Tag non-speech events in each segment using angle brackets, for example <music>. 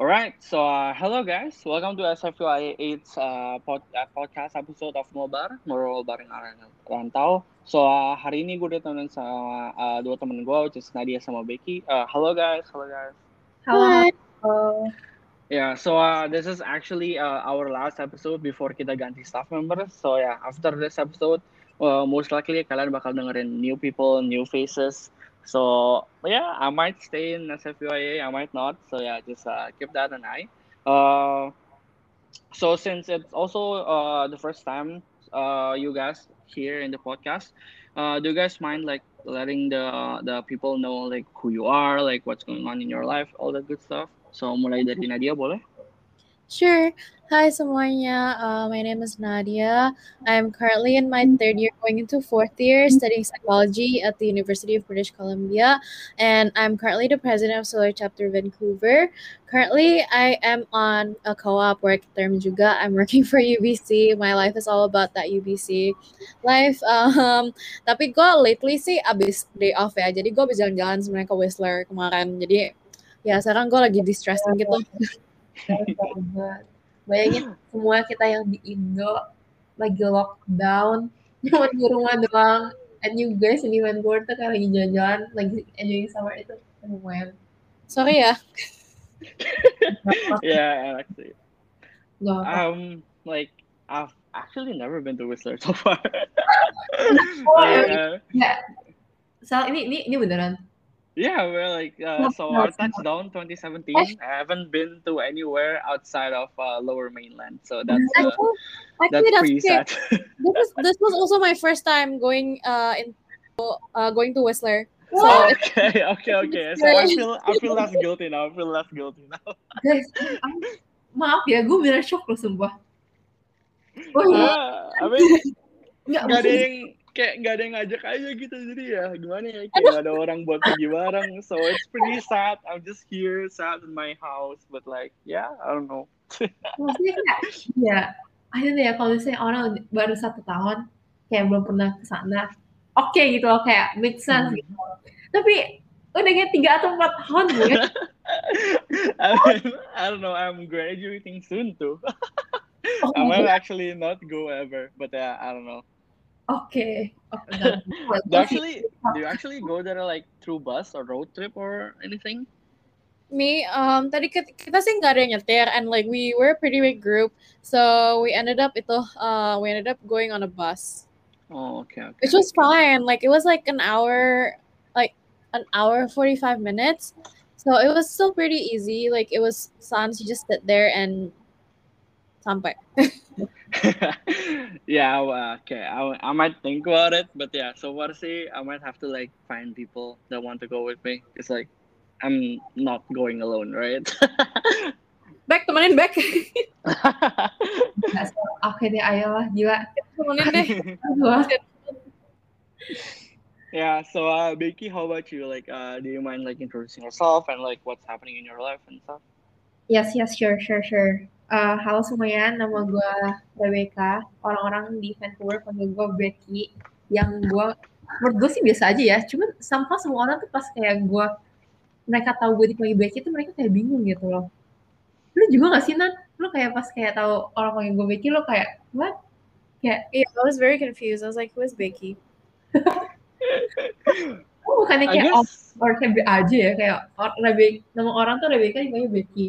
All right, so uh, hello guys, welcome to SFUI 8's uh, pod, uh, podcast episode of Mobar, Ngobrol Bareng Rantau. So uh, hari ini gue ditemenin sama uh, dua temen gue, which is Nadia sama Becky. Uh, hello guys, hello guys. Halo. Yeah, so uh, this is actually uh, our last episode before kita ganti staff members. So yeah, after this episode, uh, most likely kalian bakal dengerin new people, new faces. So yeah, I might stay in SFUIA, I might not. So yeah, just uh, keep that an eye. Uh, so since it's also uh, the first time uh, you guys here in the podcast, uh, do you guys mind like letting the the people know like who you are, like what's going on in your life, all that good stuff? So mulai dari Nadia boleh? Sure. Hi semuanya. Uh, my name is Nadia. I'm currently in my third year, going into fourth year, studying psychology at the University of British Columbia, and I'm currently the president of Solar Chapter Vancouver. Currently, I am on a co-op work term juga. I'm working for UBC. My life is all about that UBC life. Um, tapi gue lately sih abis day off ya, jadi gue bisa jalan-jalan sebenarnya ke Whistler kemarin. Jadi ya sekarang gue lagi distressing gitu. Banget. Bayangin semua kita yang di Indo lagi lockdown, cuma di rumah doang. And you guys in Vancouver tuh kayak lagi jalan-jalan, lagi enjoying summer itu lumayan. Sorry ya. <laughs> yeah, actually. Apa. Um, like I've actually never been to Whistler so far. <laughs> Oh, <laughs> yeah, Ya, Sal, ini, ini, ini beneran. Yeah, well, like uh, so our touchdown 2017. I haven't been to anywhere outside of uh, Lower Mainland, so that's uh, Actually, that's that's pretty sad. This was <laughs> this was also my first time going uh in uh going to Whistler. So What? <laughs> okay, okay, okay. So I feel I feel less <laughs> guilty now. I feel less guilty now. Guys, maaf ya, gue beneran shock loh sumpah. Oh iya, Uh, I mean, nggak nggak ada yang kayak nggak ada yang ngajak aja gitu jadi ya gimana ya kayak ada orang buat pergi bareng. So it's pretty sad. I'm just here sad in my house but like yeah I don't know. <laughs> Maksudnya kayak, ya, know ya, kalau misalnya orang baru satu tahun, kayak belum pernah ke sana, oke gitu loh, kayak make sense Hmm. gitu. Tapi, udah kayak tiga atau empat tahun gue, <laughs> I mean I don't know I'm graduating soon too. Oh I might actually not go ever but yeah I don't know oke. Oke, <laughs> do you actually do you actually go there like through bus or road trip or anything? Me um tadi kita, kita sih nggak ada yang nyetir and like we were a pretty big group. So we ended up itu uh we ended up going on a bus. Oh okay okay. Which was fine. Like it was like an hour like an hour 45 minutes. So it was still pretty easy. Like it was sans you just sit there and sampai <laughs> <laughs> yeah, well, okay. I, I might think about it, but yeah. So what say? I might have to like find people that want to go with me. It's like I'm not going alone, right? <laughs> back temenin back nggak so- oke deh, ayolah, gila. temenin deh <laughs> yeah. So uh, Becky, how about you? Like, uh, do you mind like introducing yourself and like what's happening in your life and stuff? Yes, yes, sure, sure, sure. Uh, halo semuanya, nama gue Rebecca. Orang-orang di Vancouver panggil gue Becky. Yang gue, menurut gue sih biasa aja ya. Cuman sampah semua orang tuh pas kayak gue, mereka tahu gue dipanggil Becky tuh mereka kayak bingung gitu loh. Lu juga gak sih, Nan? Lu kayak pas kayak tahu orang panggil gue Becky, lu kayak, what? Kayak, yeah I was very confused I was like who is Becky <laughs> oh bukannya kayak guess orang kayak aja ya, kayak or, Rebe, nama orang tuh Rebecca dipanggil Becky.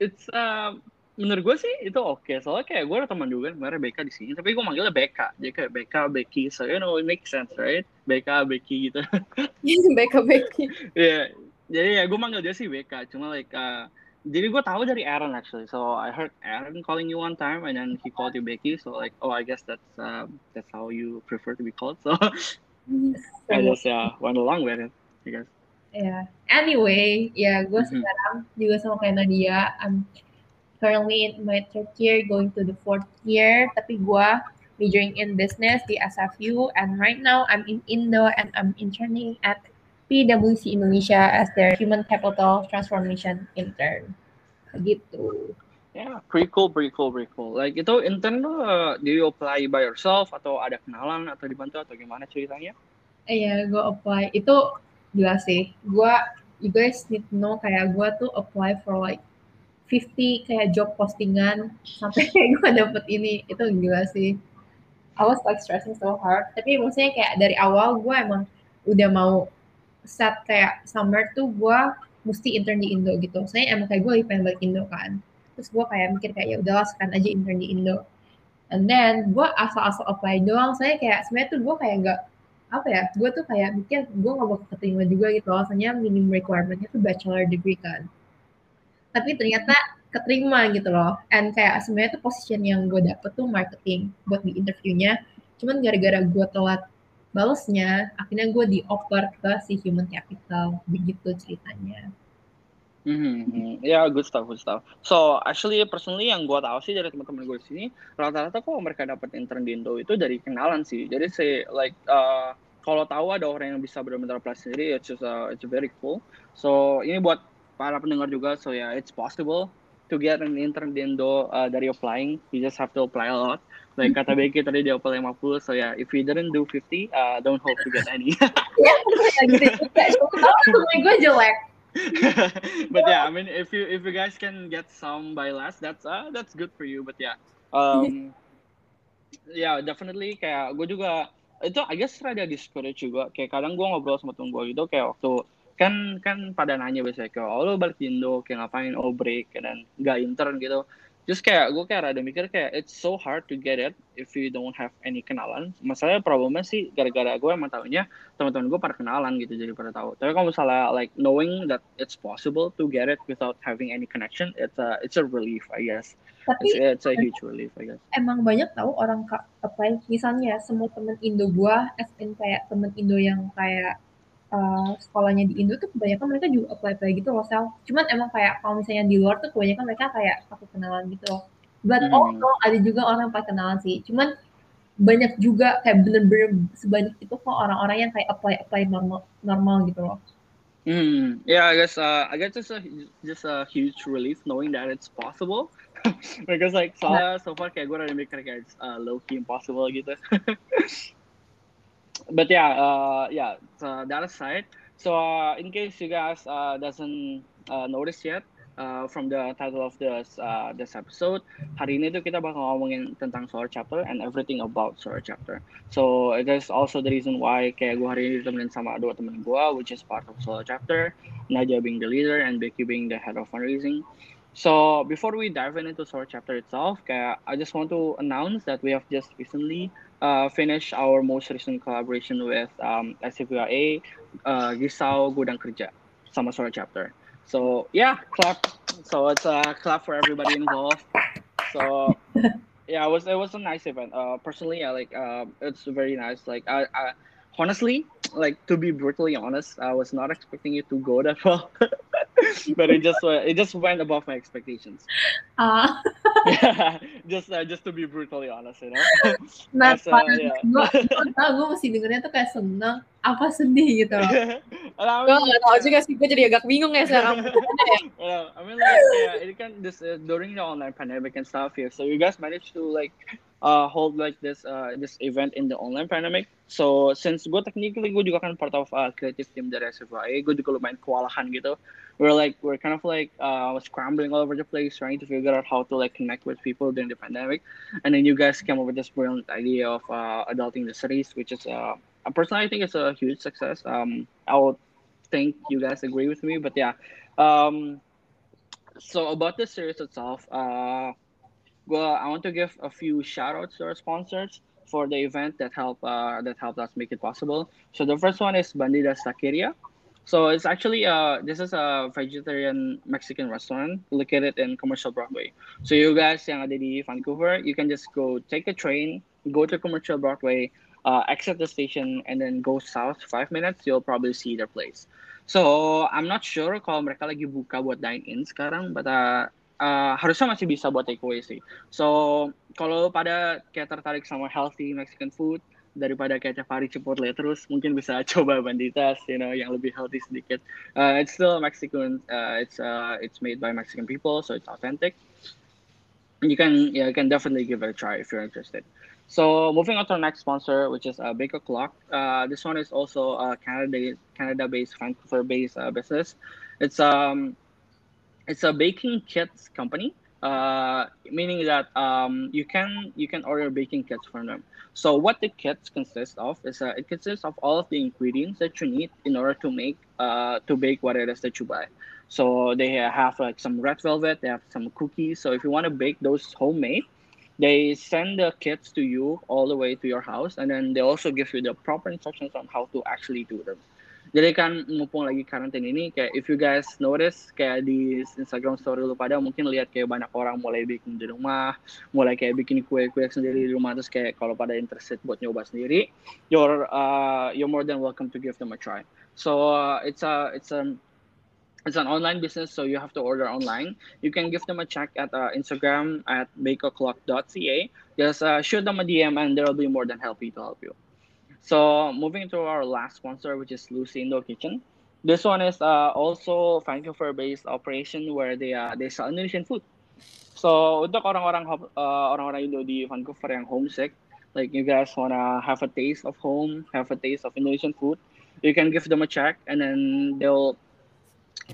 It's uh, menurut gue sih itu oke. Soalnya kayak gue ada teman juga namanya Becca di sini, tapi gue manggilnya Becca. Jadi kayak Becca, Becky. So you know it makes sense, right? Becca, Becky gitu. <laughs> Becca Becky <laughs> Iya, jadi ya gue manggil dia sih BK, cuma like uh, jadi gue tahu dari Aaron actually. So I heard Aaron calling you one time, and then he called you Becky. So like, oh I guess that's um, that's how you prefer to be called. So <laughs> I So, just yeah went along with it, I guess. Ya, anyway, ya gue Mhm. sekarang juga sama kayak Nadia. I'm currently in my third year, going to the fourth year. Tapi gue majoring in business di SFU, and right now I'm in Indo and I'm interning at PwC Indonesia as their Human Capital Transformation intern. Gitu. Yeah, pretty cool, pretty cool, pretty cool. Like itu intern lo, uh, do you apply by yourself atau ada kenalan atau dibantu atau gimana ceritanya? Iya, gue apply. Itu gila sih. Gue you guys need to know kayak gue tuh apply for like 50 kayak job postingan sampai <laughs> gue dapet ini. Itu gila sih. I was like stressing so hard. Tapi maksudnya kayak dari awal gue emang udah mau set kayak summer tuh gue mesti intern di Indo gitu. Saya emang kayak gue lagi pengen balik Indo kan. Terus gue kayak mikir kayak ya udahlah sekarang aja intern di Indo. And then gue asal-asal apply doang. Saya kayak sebenarnya tuh gue kayak nggak apa ya gue tuh kayak mikir gue nggak mau keterima juga gitu alasannya minimum requirementnya tuh bachelor degree kan tapi ternyata keterima gitu loh and kayak sebenarnya tuh position yang gue dapet tuh marketing buat di interviewnya cuman gara-gara gue telat balesnya akhirnya gue dioper ke si human capital begitu ceritanya Mm-hmm. Ya, yeah, good stuff, good stuff. So, actually, personally yang gue tahu sih dari teman-teman gue di sini, rata-rata kok mereka dapat intern di Indo itu dari kenalan sih. Jadi, say, like, uh, kalau tahu ada orang yang bisa benar-benar apply sendiri, it's just, uh, it's very cool. So, ini buat para pendengar juga, so yeah, it's possible to get an intern di Indo uh, dari applying. You just have to apply a lot. Like kata <laughs> Becky tadi dia apply 50, so yeah, if you didn't do 50, uh, don't hope to get any. ya, gitu gue jelek. <laughs> but yeah, I mean, if you if you guys can get some by last, that's uh, that's good for you. But yeah, um, <laughs> yeah, definitely kayak gue juga itu I guess rada discourage juga. Kayak kadang gue ngobrol sama temen gue gitu, kayak waktu kan kan pada nanya biasanya kayak oh lo balik Indo kayak ngapain? Oh break dan nggak intern gitu. Just kayak gue kayak rada mikir kayak it's so hard to get it if you don't have any kenalan. Masalahnya problemnya sih gara-gara gue emang tahunya teman-teman gue pada kenalan gitu jadi pada tahu. Tapi kalau misalnya like knowing that it's possible to get it without having any connection it's a it's a relief I guess tapi it's, it's a huge relief I guess emang banyak tahu orang apply misalnya semua temen Indo gue SN kayak temen Indo yang kayak uh, sekolahnya di Indo tuh kebanyakan mereka juga apply apply gitu loh sel. Cuman emang kayak kalau misalnya di luar tuh kebanyakan mereka kayak pakai kenalan gitu loh. But hmm. also ada juga orang pakai kenalan sih. Cuman banyak juga kayak bener-bener sebanyak itu kok orang-orang yang kayak apply apply normal normal gitu loh. Hmm. Yeah, I guess uh, I guess just a just a huge relief knowing that it's possible. <laughs> Because like so far kayak gue udah mikir kayak it's uh, low key impossible gitu. <laughs> but yeah, uh, yeah. So that aside, so uh, in case you guys uh, doesn't uh, notice yet, uh, from the title of this uh, this episode, hari ini tuh kita bakal ngomongin tentang Solar Chapter and everything about Solar Chapter. So it is also the reason why kayak gue hari ini ditemenin sama dua temen gue, which is part of Solar Chapter, Nadia being the leader and Becky being the head of fundraising. So before we dive into Solar Chapter itself, kayak I just want to announce that we have just recently uh, finish our most recent collaboration with um, SCPA, uh, Gisau Gudang Kerja, sama Solar Chapter. So yeah, clap. So it's a clap for everybody involved. So <laughs> yeah, it was it was a nice event. Uh, personally, I like uh, it's very nice. Like I, I honestly, like to be brutally honest, I was not expecting it to go that well, <laughs> <laughs> but it just uh, it just went above my expectations. Ah. yeah, <laughs> just uh, just to be brutally honest, you know. <laughs> Nah, As, uh, yeah. gue gue masih dengernya tuh kayak senang, apa sedih gitu loh. gue nggak tahu juga sih, gue jadi agak bingung ya sekarang. well, I mean like yeah, it can this uh, during the online pandemic and stuff here, so you guys managed to like uh, hold like this uh, this event in the online pandemic. So since gue technically gue juga kan part of uh, creative team dari SFY, gue juga lumayan kewalahan gitu. We're like we're kind of like uh, scrambling all over the place trying to figure out how to like connect with people during the pandemic, and then you guys came up with this brilliant idea of uh, adulting the series, which is uh, personally I think it's a huge success. Um, I would think you guys agree with me, but yeah. Um, so about the series itself, uh, well, I want to give a few shout outs to our sponsors for the event that help uh, that helped us make it possible. So the first one is Bandida Taqueria. So it's actually uh this is a vegetarian Mexican restaurant located in Commercial Broadway. So you guys yang ada di Vancouver, you can just go take a train, go to Commercial Broadway, uh, exit the station, and then go south five minutes. You'll probably see their place. So I'm not sure kalau mereka lagi buka buat dine in sekarang, but uh, uh, harusnya masih bisa buat takeaway sih. So kalau pada kayak tertarik sama healthy Mexican food daripada kayak tiap hari Chipotle terus, mungkin bisa <laughs> coba Banditas, you know, yang lebih healthy sedikit. Uh, it's still Mexican, uh, it's uh, it's made by Mexican people, so it's authentic. You can yeah, you can definitely give it a try if you're interested. So moving on to our next sponsor, which is uh, Bake O'Clock. Uh, this one is also a Canada Canada-based, Vancouver-based uh, business. It's um, it's a baking kits company. Uh, meaning that um, you can you can order baking kits from them. So what the kits consist of is uh, it consists of all of the ingredients that you need in order to make uh, to bake what it is that you buy. So they have like some red velvet, they have some cookies. So if you want to bake those homemade, they send the kits to you all the way to your house, and then they also give you the proper instructions on how to actually do them. Jadi kan mumpung lagi karantina ini, kayak if you guys notice kayak di Instagram story lu pada mungkin lihat kayak banyak orang mulai bikin di rumah, mulai kayak bikin kue-kue sendiri di rumah terus kayak kalau pada interested buat nyoba sendiri, you're uh, you're more than welcome to give them a try. So uh, it's a it's a it's an online business, so you have to order online. You can give them a check at uh, Instagram at bakeoclock.ca. Just uh, shoot them a DM, and they'll be more than happy to help you. So moving to our last sponsor, which is Lucy Indo Kitchen. This one is uh, also Vancouver-based operation where they uh, they sell Indonesian food. So untuk orang-orang uh, orang-orang Indo di Vancouver yang homesick, like you guys wanna have a taste of home, have a taste of Indonesian food, you can give them a check, and then they'll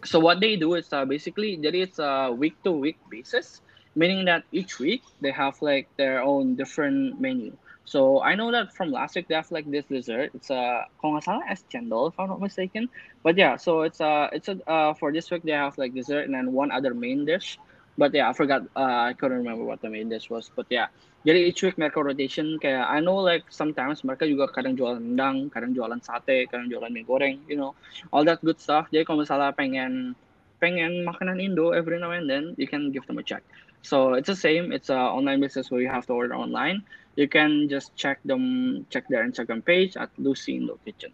so what they do is uh, basically jadi it's a week to week basis meaning that each week they have like their own different menu so i know that from last week they have like this dessert. It's a uh, es cendol if i'm not mistaken. But yeah so it's uh it's a uh, for this week they have like dessert and then one other main dish. But yeah i forgot uh, i couldn't remember what the main dish was. But yeah jadi each week mereka rotation. Kayak I know like sometimes mereka juga kadang jualan rendang, kadang jualan sate, kadang jualan mie goreng, you know, all that good stuff. Jadi kalau misalnya pengen pengen makanan Indo every now and then, you can give them a check. So it's the same. It's an online business where you have to order online. You can just check them, check their Instagram page at Lucy Indo Kitchen.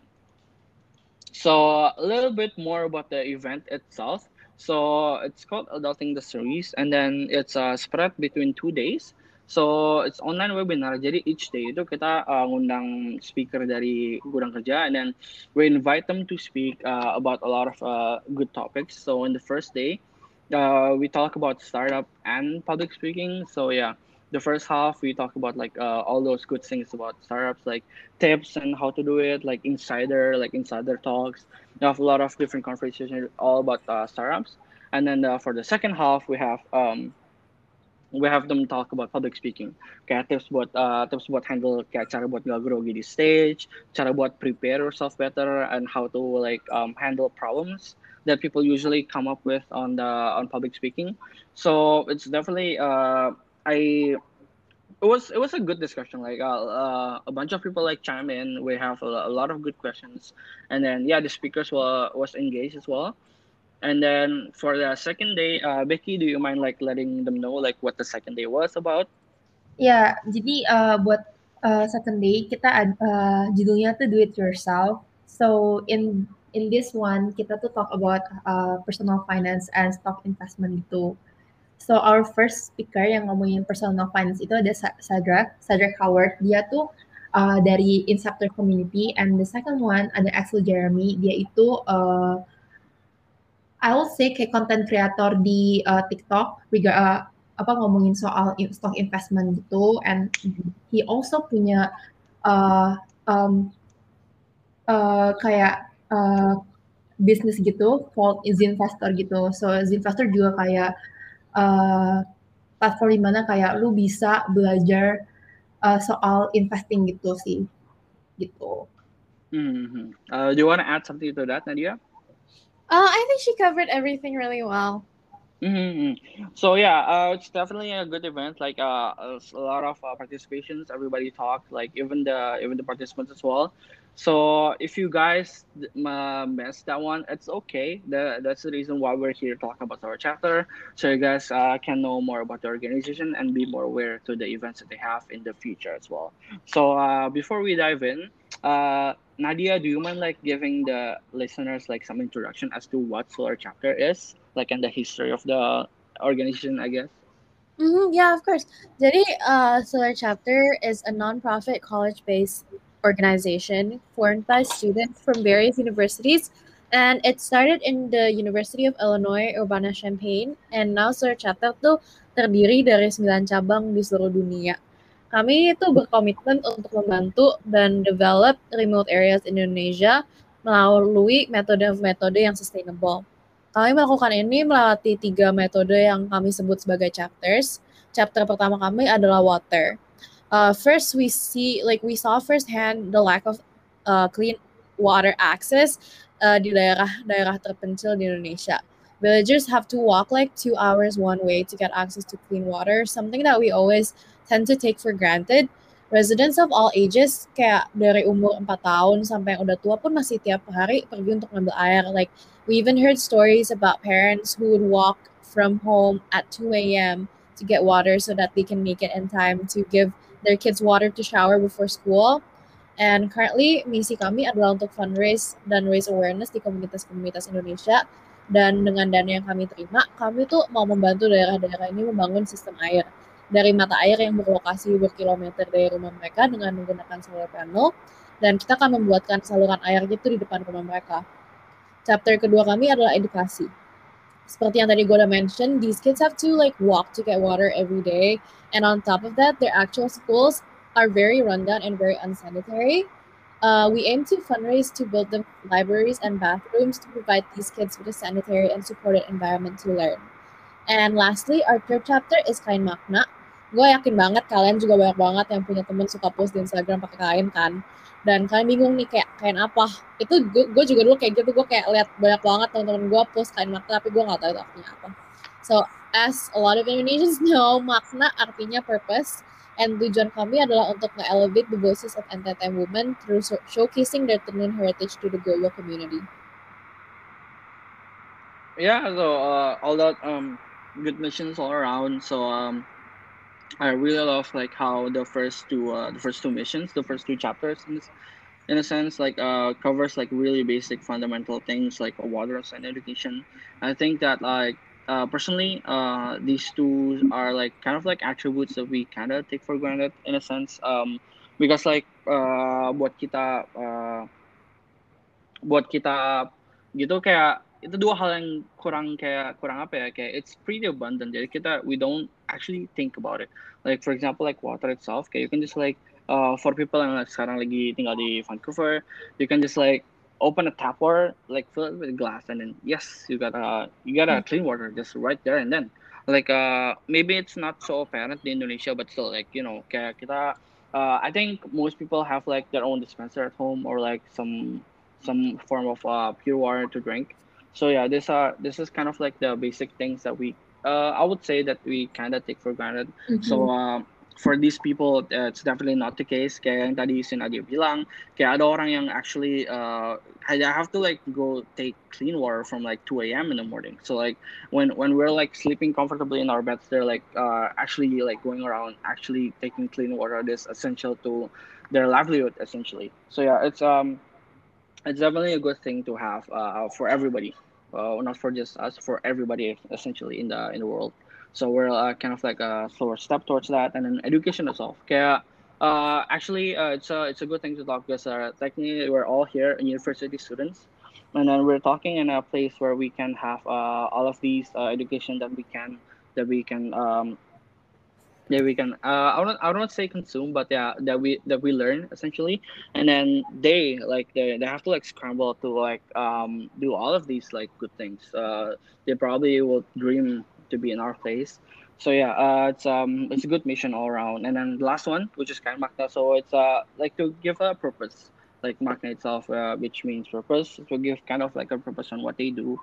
So a little bit more about the event itself. So it's called Adulting the Series, and then it's uh, spread between two days. So it's online webinar. Jadi each day itu kita uh, ngundang speaker dari gudang kerja, and then we invite them to speak uh, about a lot of uh, good topics. So in the first day, uh, we talk about startup and public speaking. So yeah, the first half we talk about like uh, all those good things about startups, like tips and how to do it, like insider, like insider talks. We have a lot of different conversations all about uh, startups. And then uh, for the second half, we have um, we have them talk about public speaking. Kayak tips buat uh, tips buat handle kayak cara buat gak grogi di stage cara buat prepare yourself better and how to like um, handle problems that people usually come up with on the on public speaking. So it's definitely uh, I it was it was a good discussion. Like uh, uh, a bunch of people like chime in. We have a, a lot of good questions. And then yeah the speakers were was engaged as well and then for the second day, uh, Becky, do you mind like letting them know like what the second day was about? Ya, jadi uh, buat uh, second day kita uh, judulnya tuh do it yourself. So in in this one kita tuh talk about uh, personal finance and stock investment gitu. So our first speaker yang ngomongin personal finance itu ada Sadrak, Sadrak Howard. Dia tuh uh, dari Inceptor Community and the second one ada Axel Jeremy. Dia itu uh, I will say kayak content creator di uh, TikTok uh, apa ngomongin soal stock investment gitu and he also punya uh, um, uh, kayak uh, bisnis gitu called Zinvestor gitu so Zinvestor juga kayak uh, platform di mana kayak lu bisa belajar uh, soal investing gitu sih gitu. Mm -hmm. uh, do you want to add something to that, Nadia? Uh, I think she covered everything really well. Mm-hmm. So yeah, uh, it's definitely a good event. Like uh, a lot of uh, participations, everybody talked. Like even the even the participants as well. So if you guys uh, missed that one, it's okay. The, that's the reason why we're here talking about our chapter, so you guys uh, can know more about the organization and be more aware to the events that they have in the future as well. So uh, before we dive in, uh, Nadia, do you mind like giving the listeners like some introduction as to what Solar Chapter is, like in the history of the organization, I guess? Mm-hmm, yeah, of course. Jadi, uh, Solar Chapter is a nonprofit college-based organization formed by students from various universities, and it started in the University of Illinois Urbana-Champaign, and now Solar Chapter tuh terdiri dari 9 cabang di seluruh dunia. Kami itu berkomitmen untuk membantu dan develop remote areas Indonesia melalui metode-metode yang sustainable. Kami melakukan ini melewati tiga metode yang kami sebut sebagai chapters. Chapter pertama kami adalah water. Uh, first, we see like we saw firsthand the lack of uh, clean water access uh, di daerah-daerah terpencil di Indonesia. Villagers have to walk like two hours one way to get access to clean water, something that we always tend to take for granted. Residents of all ages, kayak dari umur 4 tahun sampai yang udah tua pun masih tiap hari pergi untuk ngambil air. Like we even heard stories about parents who would walk from home at 2 a.m. to get water so that they can make it in time to give their kids water to shower before school. And currently, misi kami adalah untuk fundraise dan raise awareness di komunitas-komunitas Indonesia. Dan dengan dana yang kami terima, kami tuh mau membantu daerah-daerah ini membangun sistem air. Dari mata air yang berlokasi berkilometer dari rumah mereka dengan menggunakan solar panel. Dan kita akan membuatkan saluran air gitu di depan rumah mereka chapter kedua kami adalah edukasi. Seperti yang tadi gue udah mention, these kids have to like walk to get water every day. And on top of that, their actual schools are very rundown and very unsanitary. Uh, we aim to fundraise to build them libraries and bathrooms to provide these kids with a sanitary and supported environment to learn. And lastly, our third chapter is kain makna. Gue yakin banget kalian juga banyak banget yang punya temen suka post di Instagram pakai kain kan dan kalian bingung nih kayak kain apa itu gue juga dulu kayak gitu gue kayak lihat banyak banget teman-teman gue post kain makna tapi gue nggak tahu itu artinya apa so as a lot of Indonesians <laughs> know makna artinya purpose and tujuan kami adalah untuk nge-elevate the voices of NTT women through showcasing their tenun heritage to the global community yeah so uh, all that um good missions all around so um I really love like how the first two uh, the first two missions, the first two chapters in this, in a sense like uh covers like really basic fundamental things like water and education. I think that like uh, personally uh these two are like kind of like attributes that we kind of take for granted in a sense um because like uh buat kita uh buat kita gitu kayak itu dua hal yang kurang kayak kurang apa ya kayak it's pretty abundant. Jadi kita we don't actually think about it. Like for example like water itself kayak you can just like uh, for people yang sekarang lagi tinggal di Vancouver you can just like open a tap water like fill it with glass and then yes you got a you got a clean water just right there and then. Like uh maybe it's not so apparent in Indonesia but still like you know kita uh, I think most people have like their own dispenser at home or like some some form of uh, pure water to drink. So yeah this are this is kind of like the basic things that we uh, i would say that we kind of take for granted. Mm-hmm. so um, for these people uh, it's definitely not the case kayak yang tadi si bilang kayak ada orang yang actually uh, I have to like go take clean water from like 2 a.m. in the morning so like when when we're like sleeping comfortably in our beds they're like uh, actually like going around actually taking clean water is essential to their livelihood essentially so yeah it's um it's definitely a good thing to have uh, for everybody uh, not for just us, for everybody essentially in the in the world. So we're uh, kind of like a slower step towards that, and then education itself. Kaya, uh, actually, uh, it's a it's a good thing to talk because uh, technically we're all here university students, and then we're talking in a place where we can have uh, all of these uh, education that we can that we can um, that we can uh I don't I don't say consume, but yeah, that we that we learn essentially, and then they like they, they have to like scramble to like um do all of these like good things. Uh, they probably will dream to be in our place. So yeah, uh, it's um it's a good mission all around. And then the last one, which is kind of Magna, so it's uh like to give a purpose. Like Magna itself, uh, which means purpose, to give kind of like a purpose on what they do,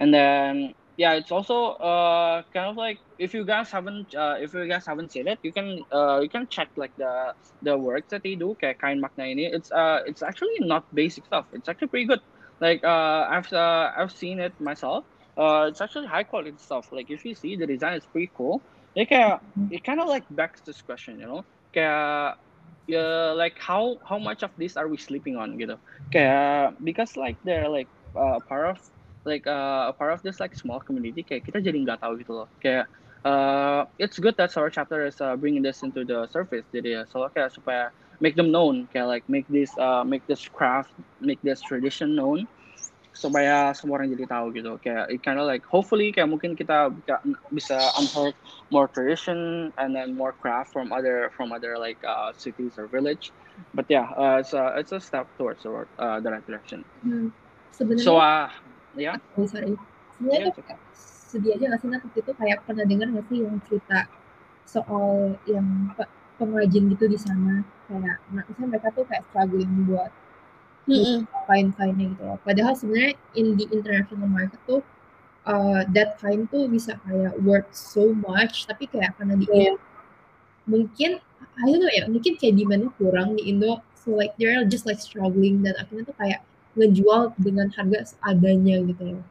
and then yeah it's also uh kind of like if you guys haven't uh, if you guys haven't seen it you can uh you can check like the the work that they do kain makna ini it's uh it's actually not basic stuff. It's actually pretty good. Like uh i've uh, i've seen it myself uh it's actually high quality stuff. Like if you see the design is pretty cool. Like uh, it kind of like begs this question you know? Kayak yeah, like how how much of this are we sleeping on gitu kayak because like they're like uh, part of like uh, a part of this like small community kayak kita jadi nggak tahu gitu loh. Kayak uh, it's good that our chapter is uh, bringing this into the surface jadi ya so kayak supaya make them known kayak like make this uh, make this craft make this tradition known supaya semua orang jadi tahu gitu. Kayak it kind of like hopefully kayak mungkin kita bisa unearth more tradition and then more craft from other from other like uh, cities or village. But yeah uh, it's a it's a step towards the, uh, the right direction. Hmm. Sebenarnya, so uh yeah. Oh, sorry. Sebenarnya Yeah, sedih aja nggak sih waktu itu kayak pernah dengar nggak sih yang cerita soal yang pe- pengrajin gitu di sana? Kayak nah, misalnya mereka tuh kayak struggling buat Mm-mm. kain-kainnya gitu loh. Padahal sebenarnya in the international market tuh uh, that kain tuh bisa kayak worth so much tapi kayak karena di Iya. Indo mungkin I don't know ya mungkin kayak demandnya kurang di Indo so like they're just like struggling dan akhirnya tuh kayak ngejual dengan harga seadanya gitu loh.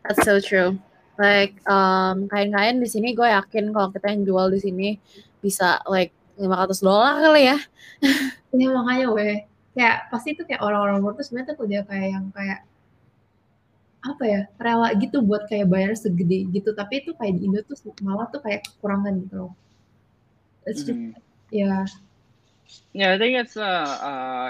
That's so true. Like um, kain-kain di sini gue yakin kalau kita yang jual di sini bisa like 500 dolar kali ya. Ya makanya weh kayak pasti tuh kayak orang-orang luar tuh sebenarnya tuh udah kayak yang kayak apa ya rela gitu buat kayak bayar segede gitu tapi itu kayak di Indo tuh malah tuh kayak kekurangan gitu loh. It's just Mhm. ya Yeah, I think it's uh, uh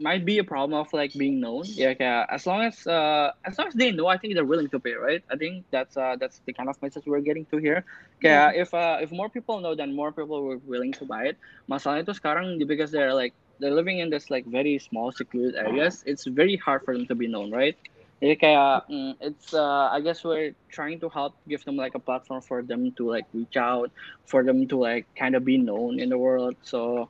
might be a problem of like being known. Yeah, kayak as long as uh as long as they know, I think they're willing to pay, right? I think that's uh that's the kind of message we're getting to here. Yeah, if uh if more people know, then more people were willing to buy it. Masalahnya itu sekarang because they're like they're living in this like very small secluded areas. It's very hard for them to be known, right? Jadi kayak mm, it's uh I guess we're trying to help give them like a platform for them to like reach out, for them to like kind of be known in the world. So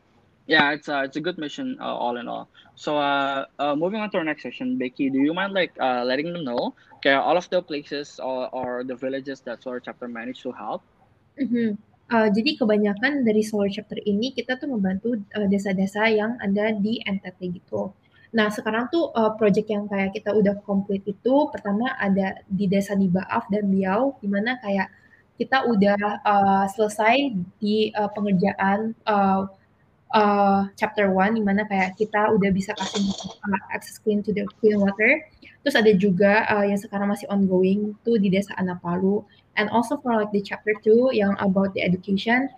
yeah, it's a it's a good mission uh, all in all. So uh, uh, moving on to our next section, Becky, do you mind like uh, letting them know okay, all of the places or, or the villages that Solar Chapter managed to help? Mhm. Uh, jadi kebanyakan dari Solar Chapter ini kita tuh membantu uh, desa-desa yang ada di NTT gitu. Nah sekarang tuh uh, project yang kayak kita udah komplit itu pertama ada di desa di Baaf dan Biau, di mana kayak kita udah uh, selesai di uh, pengerjaan uh, uh, chapter 1 di mana kayak kita udah bisa kasih uh, access clean to the clean water. Terus ada juga uh, yang sekarang masih ongoing tuh di desa Anapalu and also for like the chapter 2 yang about the education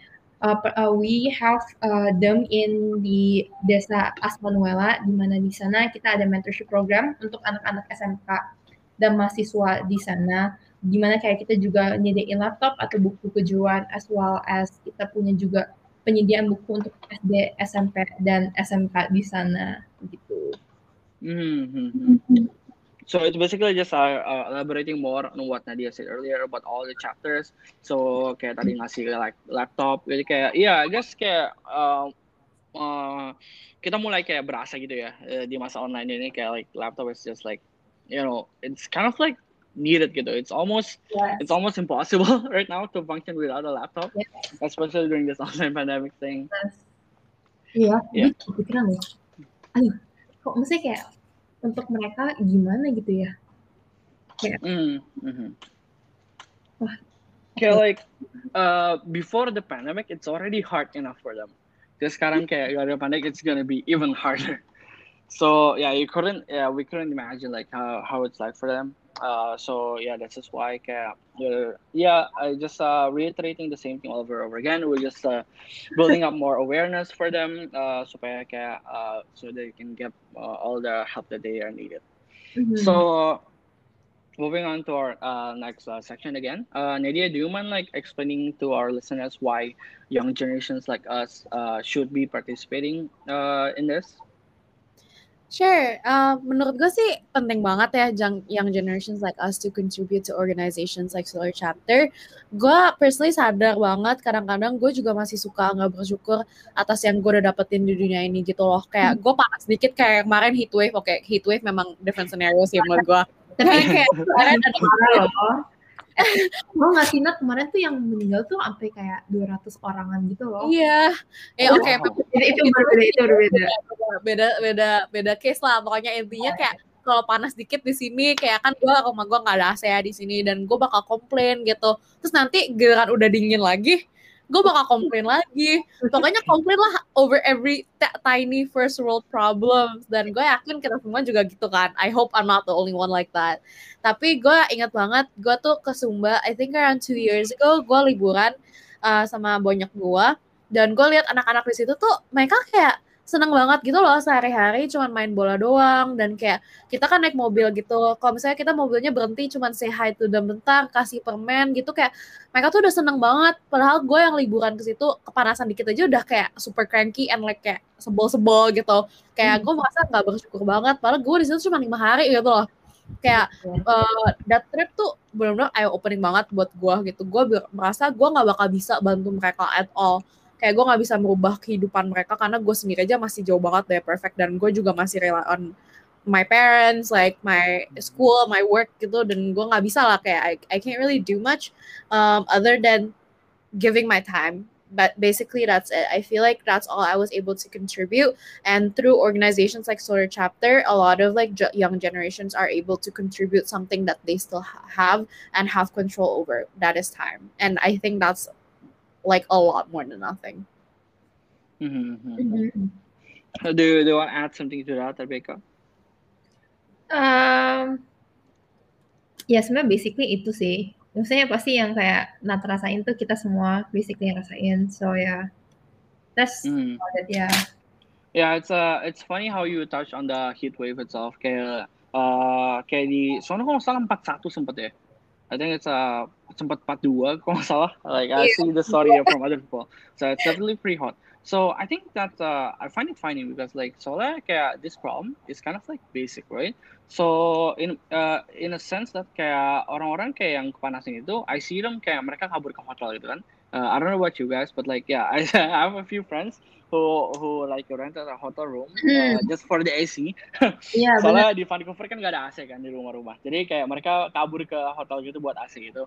uh, uh, we have uh, them in di desa Asmanuela di mana di sana kita ada mentorship program untuk anak-anak SMK dan mahasiswa di sana di mana kayak kita juga nyediain laptop atau buku kejuruan as well as kita punya juga penyediaan buku untuk SD, SMP dan SMK di sana gitu. Mm-hmm. So it's basically just uh, uh, elaborating more on what Nadia said earlier about all the chapters. So kayak tadi ngasih like laptop, jadi kayak iya, I guess kayak uh, uh, kita mulai kayak berasa gitu ya uh, di masa online ini kayak like laptop is just like you know it's kind of like needed gitu. It's almost it's almost impossible <laughs> right now to function without a laptop, Yes. especially during this <laughs> online pandemic thing. Iya, gue kepikiran loh. Aduh, kok maksudnya kayak untuk mereka gimana gitu ya? Mm, hmm Wah. Kayak like uh, before the pandemic, it's already hard enough for them. Terus sekarang kayak ada pandemic, it's gonna be even harder. So yeah, you couldn't, yeah, we couldn't imagine like how, how it's like for them. Uh, so yeah, that's just why kayak, uh, yeah, I just uh, reiterating the same thing all over and over again. We're just uh, <laughs> building up more awareness for them, uh, supaya kayak, uh, so they can get uh, all the help that they are needed. Mhm. So, moving on to our uh, next uh, section again, uh, Nadia, do you mind like explaining to our listeners why young generations like us uh, should be participating uh, in this? Sure. Uh, menurut gue sih penting banget ya young, young generations like us to contribute to organizations like Solar Chapter. Gue personally sadar banget kadang-kadang gue juga masih suka nggak bersyukur atas yang gue udah dapetin di dunia ini gitu loh. Kayak gue panas dikit kayak kemarin heatwave. Oke, heatwave memang different scenario sih menurut gue. <laughs> Tapi kayak kemarin ada loh. <laughs> <laughs> Mau nggak sih Nat kemarin tuh yang meninggal tuh sampai kayak 200 orangan gitu loh. Iya. Ya oke, Wow. Jadi itu berbeda, itu berbeda. beda beda beda case lah pokoknya intinya kayak kalau panas dikit di sini kayak kan gue rumah gue nggak ada AC ya di sini dan gue bakal komplain gitu terus nanti giliran udah dingin lagi gue bakal komplain lagi. Pokoknya komplain lah over every tiny first world problems. Dan gue yakin kita semua juga gitu kan. I hope I'm not the only one like that. Tapi gue ingat banget gue tuh ke Sumba I think around two years ago gue liburan uh, sama banyak gue dan gue lihat anak-anak di situ tuh mereka kayak seneng banget gitu loh sehari-hari cuman main bola doang. Dan kayak kita kan naik mobil gitu. Kalau misalnya kita mobilnya berhenti cuman say hi to them bentar kasih permen gitu kayak mereka tuh udah seneng banget. Padahal gue yang liburan ke situ kepanasan dikit aja udah kayak super cranky and like kayak sebel-sebel gitu. Kayak gue merasa nggak bersyukur banget. Padahal gue di situ cuma lima hari gitu loh. Kayak uh, that trip tuh benar-benar eye opening banget buat gue gitu. Gue merasa gue nggak bakal bisa bantu mereka at all kayak gue nggak bisa merubah kehidupan mereka karena gue sendiri aja masih jauh banget dari perfect dan gue juga masih rely on my parents like my school my work gitu dan gue nggak bisa lah kayak I, I can't really do much um, other than giving my time. But basically that's it. I feel like that's all i was able to contribute and through organizations like solar chapter a lot of like young generations are able to contribute something that they still ha- have and have control over. That is time. And i think that's like a lot more than nothing. Mm-hmm. Mm-hmm. Do, you, do you want to add something to that, Rebecca? Um, ya sebenarnya basically itu sih. Maksudnya pasti yang kayak Nat rasain tuh kita semua basically yang rasain. So ya, yeah. that's mm. about it, yeah. Yeah, it's uh, it's funny how you touch on the heat wave itself. Kayak uh, kayak di soalnya kalau salah 41 sempet ya. I think it's uh sempat part 2 kalau salah. Like I see the story from other people. So it's definitely pretty hot. So I think that uh, I find it funny because like soalnya kayak this problem is kind of like basic, right? So in uh, in a sense that kayak orang-orang kayak yang kepanasan itu, I see them kayak mereka kabur ke hotel gitu kan. Uh, I don't know about you guys, but like yeah, <laughs> I, I have a few friends who who like rented a hotel room uh, hmm. just for the AC. <laughs> yeah, Soalnya bener. di Vancouver kan gak ada AC kan di rumah-rumah. Jadi kayak mereka kabur ke hotel gitu buat AC gitu.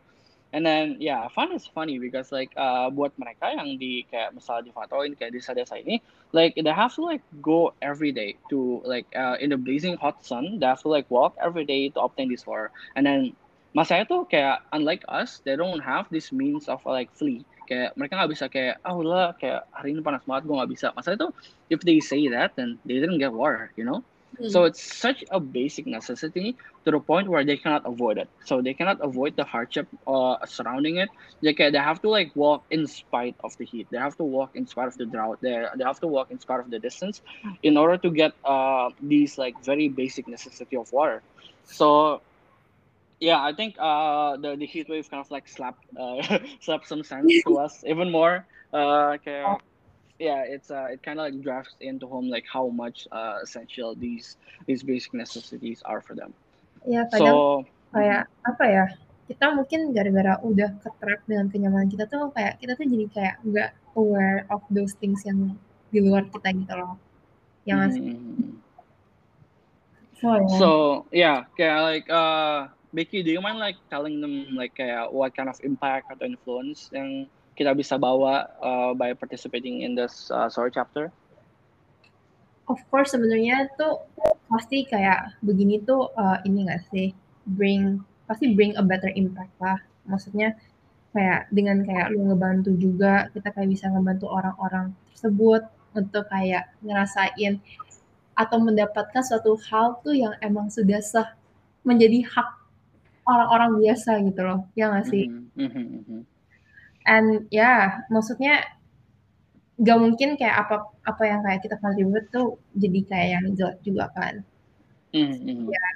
And then yeah, fun is funny because like uh, buat mereka yang di kayak misalnya di Fatoin kayak di desa ini, like they have to like go every day to like uh, in the blazing hot sun, they have to like walk every day to obtain this water. And then masanya tuh kayak unlike us, they don't have this means of like flee kayak mereka nggak bisa kayak ah oh, lah kayak hari ini panas banget gue nggak bisa. Masa itu if they say that then they didn't get water you know? Mm. so it's such a basic necessity to the point where they cannot avoid it. So they cannot avoid the hardship uh, surrounding it. They, can, they have to like walk in spite of the heat. They have to walk in spite of the drought. They, they have to walk in spite of the distance in order to get uh, these like very basic necessity of water. So yeah, I think uh, the the heat wave kind of like slapped uh, <laughs> slapped some sense to <laughs> us even more. Uh, okay, yeah, it's uh, it kind of like drafts into home like how much uh, essential these these basic necessities are for them. Ya, kadang so, kayak apa ya? Kita mungkin gara-gara udah ketrap dengan kenyamanan kita tuh kayak kita tuh jadi kayak nggak aware of those things yang di luar kita gitu loh. Yang mm-hmm. So, yeah. so yeah, kayak like uh Becky, do you mind like telling them like uh, what kind of impact atau influence yang kita bisa bawa uh, by participating in this uh, story chapter? Of course sebenarnya tuh pasti kayak begini tuh uh, ini gak sih bring pasti bring a better impact lah. Maksudnya kayak dengan kayak lu ngebantu juga kita kayak bisa ngebantu orang-orang tersebut untuk kayak ngerasain atau mendapatkan suatu hal tuh yang emang sudah sah menjadi hak orang-orang biasa gitu loh, ya nggak sih? Mm -hmm. And ya, yeah, maksudnya gak mungkin kayak apa apa yang kayak kita contribute tuh jadi kayak yang jelek juga kan. Mm -hmm. Yeah.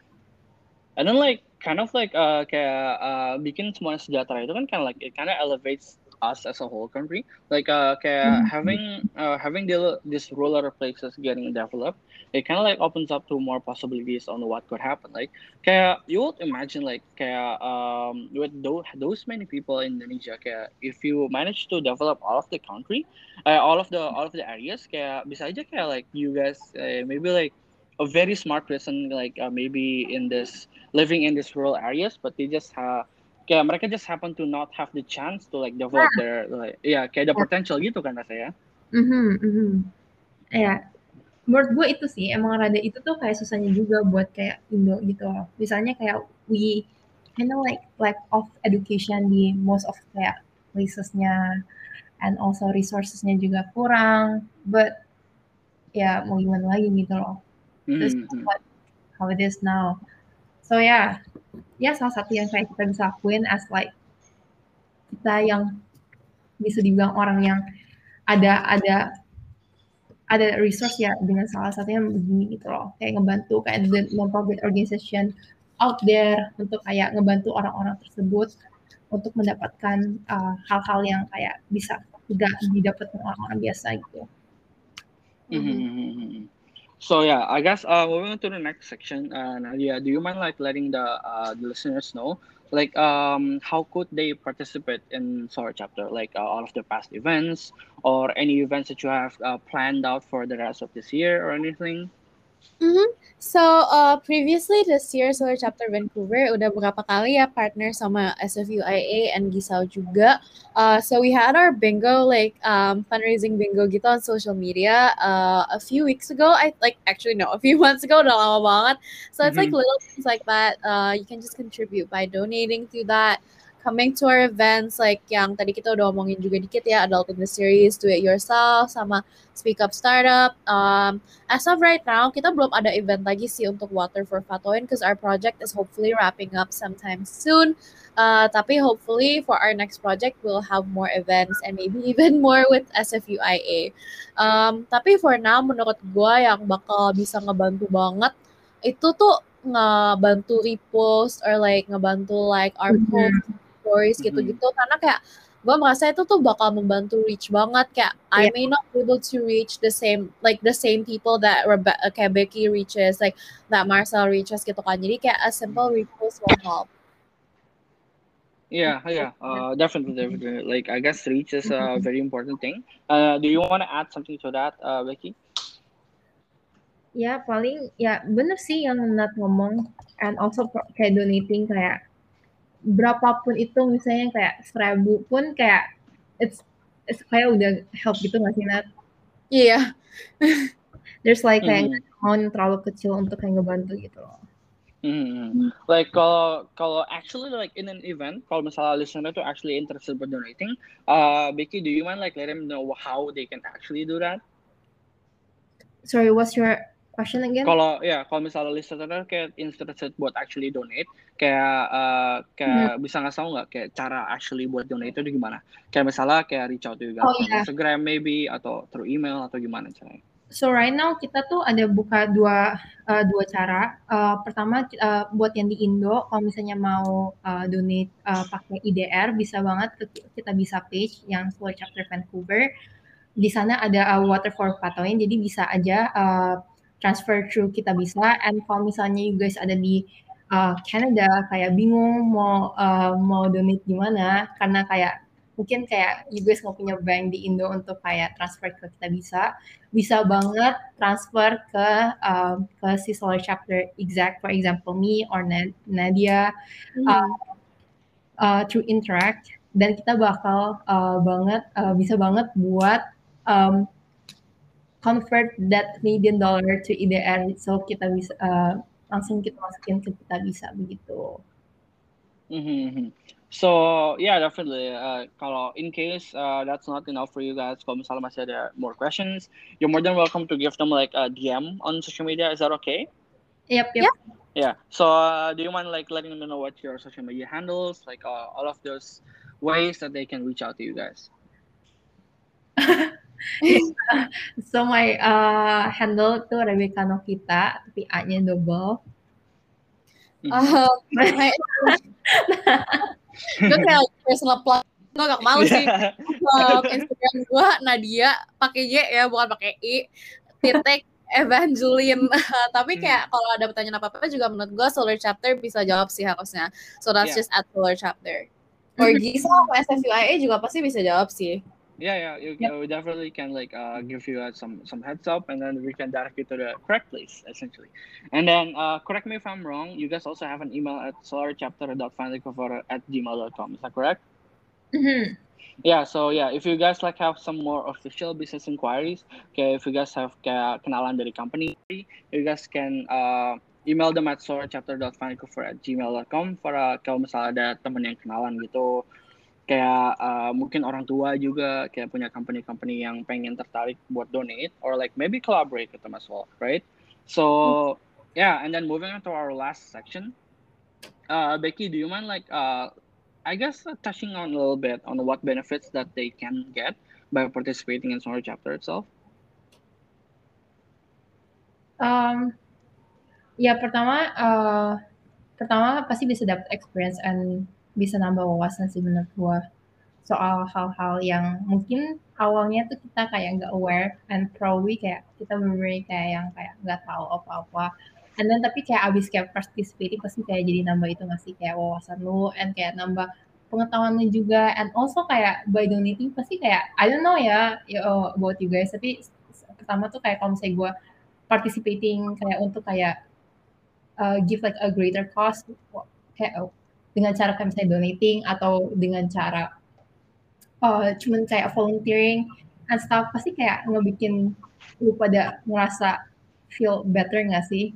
And then like kind of like uh, kayak uh, bikin semua sejahtera itu kan kind of like it kind of elevates us as a whole country like uh mm-hmm. having uh, having the, this rural places getting developed it kind of like opens up to more possibilities on what could happen like kayak you would imagine like kayak um with those, those many people in Indonesia kayak if you manage to develop all of the country uh, all of the all of the areas kayak bisa aja like you guys uh, maybe like a very smart person like uh, maybe in this living in these rural areas but they just have kayak mereka just happen to not have the chance to like develop nah. their like ya kayak ada potential gitu kan rasanya. Mhm, mm mhm. Ya, menurut gue itu sih emang rada itu tuh kayak susahnya juga buat kayak Indo gitu loh. Misalnya kayak we kind of like lack of education di most of kayak placesnya and also resourcesnya juga kurang. But ya mau gimana lagi gitu loh. This mm -hmm. what how it is now. So yeah, ya salah satu yang kayak kita bisa lakuin as like kita yang bisa dibilang orang yang ada ada ada resource ya dengan salah satunya begini gitu loh kayak ngebantu kayak the non-profit organization out there untuk kayak ngebantu orang-orang tersebut untuk mendapatkan uh, hal-hal yang kayak bisa tidak didapatkan orang-orang biasa gitu. Mm-hmm. So yeah, I guess uh, moving on to the next section, uh, Nadia, do you mind like letting the uh, the listeners know like um how could they participate in Solar Chapter, like uh, all of the past events or any events that you have uh, planned out for the rest of this year or anything? Mm-hmm. So uh, previously this year Solar Chapter Vancouver udah berapa kali ya partner sama SFUIA and Gisau juga. Uh, so we had our bingo like um, fundraising bingo gitu on social media uh, a few weeks ago. I like actually no a few <laughs> months ago udah lama banget. So it's like Mhm. little things like that. Uh, you can just contribute by donating to that. Coming to our events like yang tadi kita udah omongin juga dikit ya adult in the series, do it yourself sama speak up startup. Um, as of right now, kita belum ada event lagi sih untuk Water for Fatoin because our project is hopefully wrapping up sometime soon. Uh, tapi hopefully for our next project, we'll have more events and maybe <laughs> even more with SFUIA. Um, tapi for now, menurut gue yang bakal bisa ngebantu banget itu tuh ngebantu repost or like ngebantu like our post stories gitu-gitu. Karena kayak gue merasa itu tuh bakal membantu reach banget. Kayak I Yeah. may not be able to reach the same like the same people that Rebe uh, kayak Becky reaches like that Marcel reaches gitu kan. Jadi kayak a simple repost will help. Yeah, yeah, uh, definitely, definitely. Like I guess reach is a very important thing. Uh, do you want to add something to that, uh, Becky? Ya paling ya bener sih yang Nat ngomong. And also kayak donating kayak berapapun itu misalnya kayak seribu pun kayak it's, it's kayak udah help gitu nggak sih Nat? iya <laughs> There's like kayak amount yang terlalu kecil untuk kayak ngebantu gitu loh. Mhm. Like kalau kalau actually like in an event, kalau misalnya listener tuh actually interested with donating, uh, Becky, do you mind like let them know how they can actually do that? Sorry, what's your question again? Kalau ya, kalau misalnya listener kayak interested buat actually donate, kayak uh, kayak bisa nggak tahu nggak kayak cara actually buat donate itu gimana? Kayak misalnya kayak reach out to you guys Oh, on iya. Instagram maybe atau through email atau gimana caranya? So right now kita tuh ada buka dua uh, dua cara. Uh, pertama uh, buat yang di Indo, kalau misalnya mau uh, donate uh, pakai IDR bisa banget ke kita bisa page yang Solar Chapter Vancouver. Di sana ada uh, Water for Patoin, jadi bisa aja uh, transfer through kita bisa. And kalau misalnya you guys ada di uh, Canada kayak bingung mau uh, mau donate gimana karena kayak mungkin kayak you guys nggak punya bank di Indo untuk kayak transfer ke kita bisa bisa banget transfer ke um, ke si solar chapter exact for example me or Na- Nadia Hmm. uh, through interact dan kita bakal uh, banget uh, bisa banget buat um, convert that Canadian dollar to IDR so kita bisa uh, langsung kita masukin ke kita bisa begitu. Mm-hmm. So yeah, definitely. Uh, kalau in case uh, that's not enough for you guys, kalau misalnya masih ada more questions, you're more than welcome to give them like a DM on social media. Is that okay? Yep, yep. Yeah. So uh, do you mind like letting them know what your social media handles, like uh, all of those ways that they can reach out to you guys? <laughs> <laughs> So my uh, handle tuh Rebecca Novita, tapi A-nya double. Mhm. Um, my- <laughs> gue kayak personal plug gue gak malu sih <laughs> um, Instagram gue Nadia pakai Y ya bukan pakai I titik Evangeline tapi Hmm. kayak kalau ada pertanyaan apa apa juga menurut gue Solar Chapter bisa jawab sih harusnya so that's Yeah. just at Solar Chapter or Gisa sama SFUIA juga pasti bisa jawab sih yeah, yeah. You, Yep. you definitely can like uh, give you uh, some some heads up, and then we can direct you to the correct place essentially. And then uh, correct me if I'm wrong. You guys also have an email at solarchapter.finalcover at gmail.com. Is that correct? Mhm. Yeah, so yeah, if you guys like have some more official business inquiries, okay, if you guys have kayak kenalan dari company, you guys can uh, email them at solarchapter.vancouver at gmail.com para kalau misalnya ada temen yang kenalan gitu, kayak uh, mungkin orang tua juga kayak punya company-company yang pengen tertarik buat donate or like maybe collaborate with them as well, right? So yeah, and then moving on to our last section, uh, Becky, do you mind like uh, I guess uh, touching on a little bit on what benefits that they can get by participating in Solar Chapter itself. Um, ya pertama uh, pertama pasti bisa dapat experience and bisa nambah wawasan sih menurut gua soal hal-hal yang mungkin awalnya tuh kita kayak nggak aware and probably kayak kita bener kayak yang kayak nggak tahu apa-apa. And then tapi kayak abis kayak participating pasti kayak jadi nambah itu nggak sih? Kayak wawasan lu and kayak nambah pengetahuan lu juga. And also kayak by donating pasti kayak I don't know ya uh, about you guys. Tapi pertama tuh kayak kalau misalnya gue participating kayak untuk kayak uh, give like a greater cost kayak oh, dengan cara kayak misalnya donating atau dengan cara uh, cuman kayak volunteering and stuff pasti kayak ngebikin lu pada ngerasa feel better nggak sih?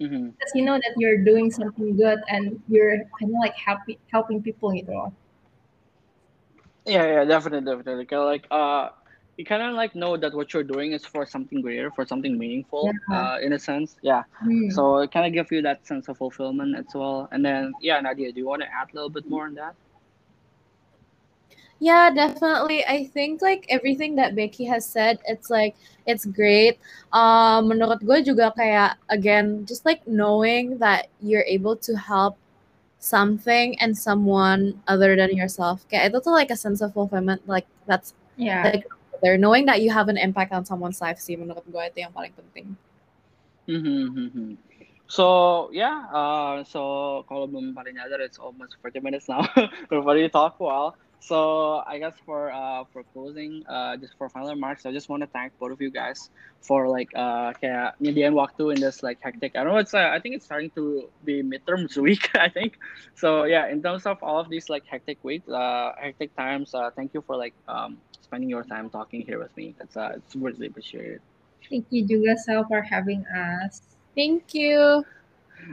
Mm-hmm. Because you know that you're doing something good and you're kind of like happy helping people gitu loh. Yeah, yeah, definitely, definitely. Cause like uh you kind of like know that what you're doing is for something greater, for something meaningful, Yeah. uh, in a sense. Yeah. Hmm. So it kind of gives you that sense of fulfillment as well. And then, yeah, Nadia, do you want to add a little bit more on that? Yeah, definitely. I think like everything that Becky has said, it's like it's great. Um, menurut gue juga kayak again, just like knowing that you're able to help something and someone other than yourself. Kayak itu tuh like a sense of fulfillment. Like that's Yeah. like there knowing that you have an impact on someone's life sih menurut gue itu yang paling penting. Mm-hmm. So yeah, uh, so kalau belum pada nyadar, it's almost 40 minutes now. <laughs> We've already talked while. So I guess for uh for closing, uh just for final remarks, I just want to thank both of you guys for like uh kayak nyediain waktu in this like hectic. I don't know. It's uh, I think it's starting to be midterms week. <laughs> I think. So yeah, in terms of all of these like hectic weeks, uh hectic times, uh thank you for like um spending your time talking here with me. That's uh it's really appreciated. Thank you juga for having us. Thank you.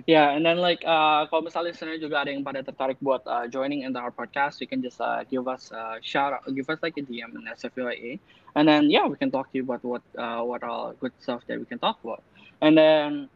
Yeah, and then like uh, kalau misalnya listener juga ada yang pada tertarik buat uh, joining in the our podcast, you can just uh, give us a shout out, give us like a DM in SFUIA, and then yeah, we can talk to you about what uh, what all good stuff that we can talk about, and then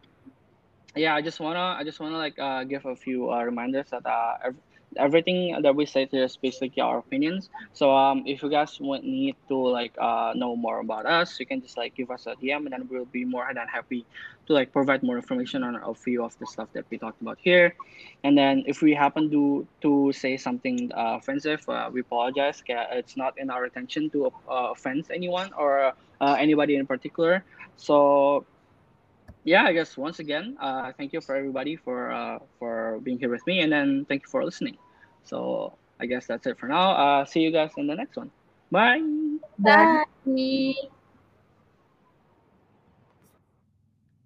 yeah, I just wanna I just wanna like uh, give a few uh, reminders that uh, ev- everything that we say here is basically our opinions. So um, if you guys want need to like uh, know more about us, you can just like give us a DM, and then we'll be more than happy to like provide more information on a few of the stuff that we talked about here. And then if we happen to to say something uh, offensive, uh, we apologize. Kaya It's not in our intention to uh, offend anyone or uh, anybody in particular. So yeah, I guess once again, uh, thank you for everybody for uh, for being here with me, and then thank you for listening. So I guess that's it for now. Uh, see you guys in the next one. Bye. Bye.